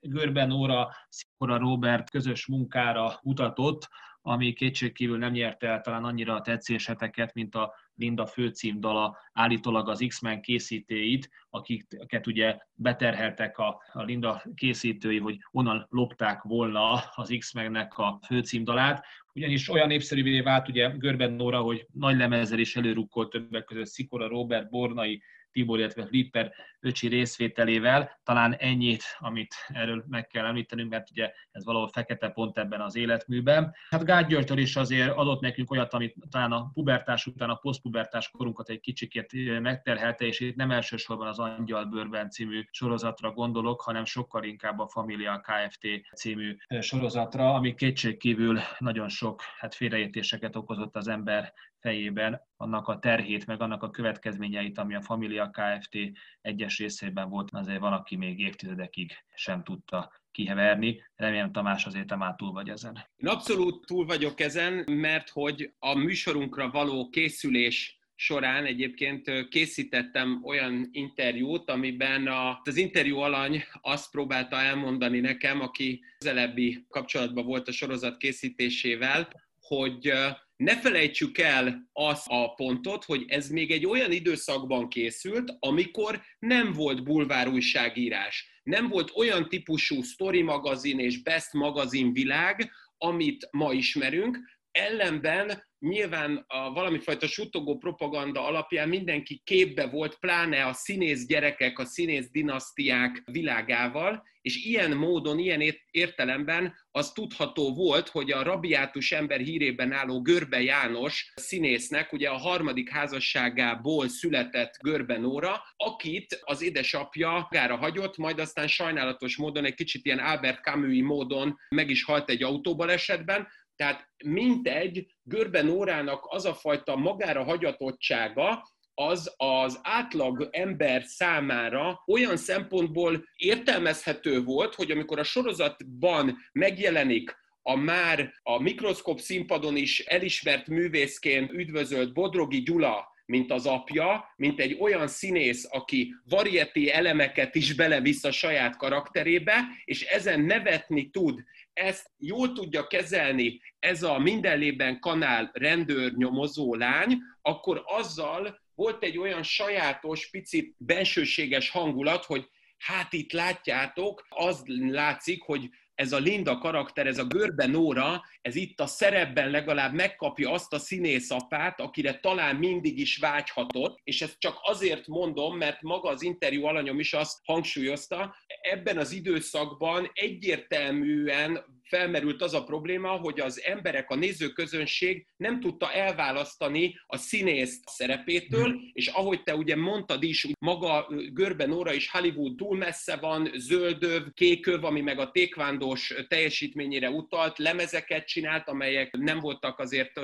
Görben Óra, Szikora Robert közös munkára mutatott, ami kétségkívül nem nyerte el talán annyira a tetszéseteket, mint a Linda főcímdala, állítólag az X-Men készítőit, akiket ugye beterheltek a, Linda készítői, hogy onnan lopták volna az X-Mennek a főcímdalát, ugyanis olyan népszerűvé vált ugye Görben Nóra, hogy nagy lemezzel is előrukkolt többek között Szikora Robert, Bornai, Tibor, illetve Flipper öcsi részvételével. Talán ennyit, amit erről meg kell említenünk, mert ugye ez valahol fekete pont ebben az életműben. Hát Gágy Györgytől is azért adott nekünk olyat, amit talán a pubertás után a posztpubertás korunkat egy kicsikét megterhelte, és itt nem elsősorban az Angyal Bőrben című sorozatra gondolok, hanem sokkal inkább a Familia Kft. című sorozatra, ami kétségkívül nagyon sok hát félreértéseket okozott az ember fejében, annak a terhét, meg annak a következményeit, ami a Familia Kft. egyes részében volt, azért van, aki még évtizedekig sem tudta kiheverni. Remélem Tamás azért te már túl vagy ezen. Én abszolút túl vagyok ezen, mert hogy a műsorunkra való készülés során egyébként készítettem olyan interjút, amiben az interjú alany azt próbálta elmondani nekem, aki közelebbi kapcsolatban volt a sorozat készítésével, hogy ne felejtsük el azt a pontot, hogy ez még egy olyan időszakban készült, amikor nem volt bulvár újságírás, nem volt olyan típusú story magazin és best magazin világ, amit ma ismerünk, ellenben nyilván a valamifajta suttogó propaganda alapján mindenki képbe volt, pláne a színész gyerekek, a színész dinasztiák világával, és ilyen módon, ilyen értelemben az tudható volt, hogy a rabiátus ember hírében álló Görbe János színésznek, ugye a harmadik házasságából született Görbe Nóra, akit az édesapja gára hagyott, majd aztán sajnálatos módon, egy kicsit ilyen Albert camus módon meg is halt egy autóbalesetben, tehát mintegy, Görben órának az a fajta magára hagyatottsága, az az átlag ember számára olyan szempontból értelmezhető volt, hogy amikor a sorozatban megjelenik a már a mikroszkop színpadon is elismert művészként üdvözölt Bodrogi Gyula, mint az apja, mint egy olyan színész, aki varieti elemeket is belevisz a saját karakterébe, és ezen nevetni tud, ezt jól tudja kezelni ez a mindenlében kanál rendőr nyomozó lány, akkor azzal volt egy olyan sajátos, picit bensőséges hangulat, hogy hát itt látjátok, az látszik, hogy ez a Linda karakter, ez a Görbe Nóra, ez itt a szerepben legalább megkapja azt a színészapát, akire talán mindig is vágyhatott, és ezt csak azért mondom, mert maga az interjú alanyom is azt hangsúlyozta, ebben az időszakban egyértelműen felmerült az a probléma, hogy az emberek, a nézőközönség nem tudta elválasztani a színész szerepétől, mm. és ahogy te ugye mondtad is, maga Görbe Nóra is Hollywood túl messze van, zöldöv, kéköv, ami meg a tékvándós teljesítményére utalt, lemezeket csinált, amelyek nem voltak azért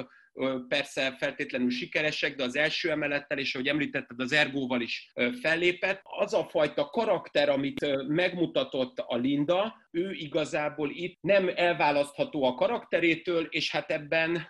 persze feltétlenül sikeresek, de az első emelettel, és ahogy említetted, az Ergóval is fellépett. Az a fajta karakter, amit megmutatott a Linda, ő igazából itt nem elválasztható a karakterétől, és hát ebben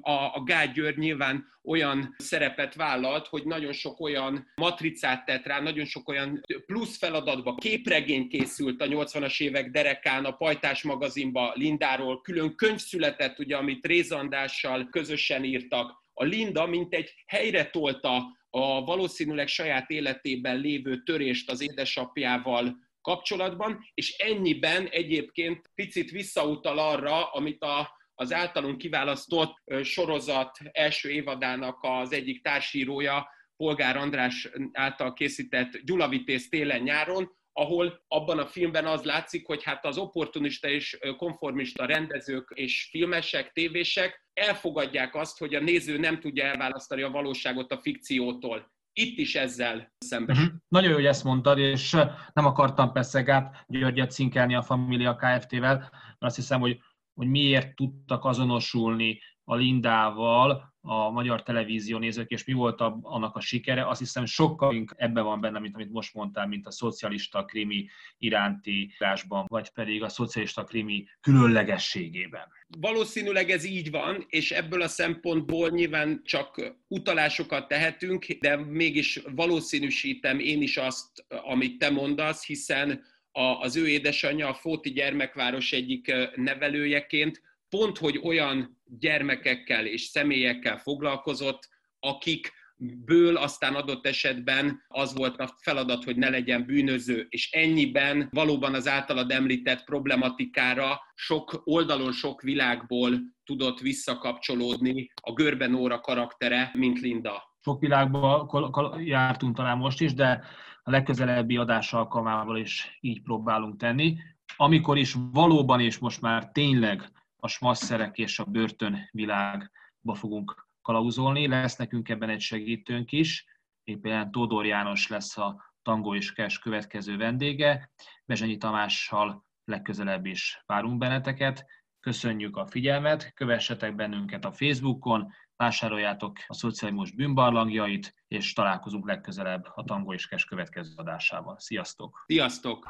a, a Gágy György nyilván olyan szerepet vállalt, hogy nagyon sok olyan matricát tett rá, nagyon sok olyan plusz feladatba, képregény készült a 80-as évek derekán, a Pajtás magazinba Lindáról, külön könyv született, ugye, amit Rézandással közösen írtak. A Linda, mint egy helyre tolta a valószínűleg saját életében lévő törést az édesapjával kapcsolatban, és ennyiben egyébként picit visszautal arra, amit a, az általunk kiválasztott sorozat első évadának az egyik társírója, Polgár András által készített Gyulavitész télen-nyáron, ahol abban a filmben az látszik, hogy hát az opportunista és konformista rendezők és filmesek, tévések elfogadják azt, hogy a néző nem tudja elválasztani a valóságot a fikciótól itt is ezzel szembesül. Uh-huh. Nagyon jó, hogy ezt mondtad, és nem akartam persze Gát Györgyet cinkelni a Familia Kft-vel, mert azt hiszem, hogy, hogy miért tudtak azonosulni a Lindával a magyar televízió nézők, és mi volt a, annak a sikere, azt hiszem sokkal inkább ebben van benne, mint amit most mondtál, mint a szocialista krimi iránti írásban, vagy pedig a szocialista krimi különlegességében. Valószínűleg ez így van, és ebből a szempontból nyilván csak utalásokat tehetünk, de mégis valószínűsítem én is azt, amit te mondasz, hiszen az ő édesanyja a Fóti Gyermekváros egyik nevelőjeként pont, hogy olyan gyermekekkel és személyekkel foglalkozott, akik ből aztán adott esetben az volt a feladat, hogy ne legyen bűnöző, és ennyiben valóban az általad említett problematikára sok oldalon, sok világból tudott visszakapcsolódni a Görbe Nóra karaktere, mint Linda. Sok világban jártunk talán most is, de a legközelebbi adás alkalmával is így próbálunk tenni. Amikor is valóban és most már tényleg a smasszerek és a börtön világba fogunk kalauzolni. Lesz nekünk ebben egy segítőnk is, éppen Tódor János lesz a Tango és Kes következő vendége. Bezsenyi Tamással legközelebb is várunk benneteket. Köszönjük a figyelmet, kövessetek bennünket a Facebookon, vásároljátok a szociális bűnbarlangjait, és találkozunk legközelebb a Tango és Kes következő adásában. Sziasztok! Sziasztok!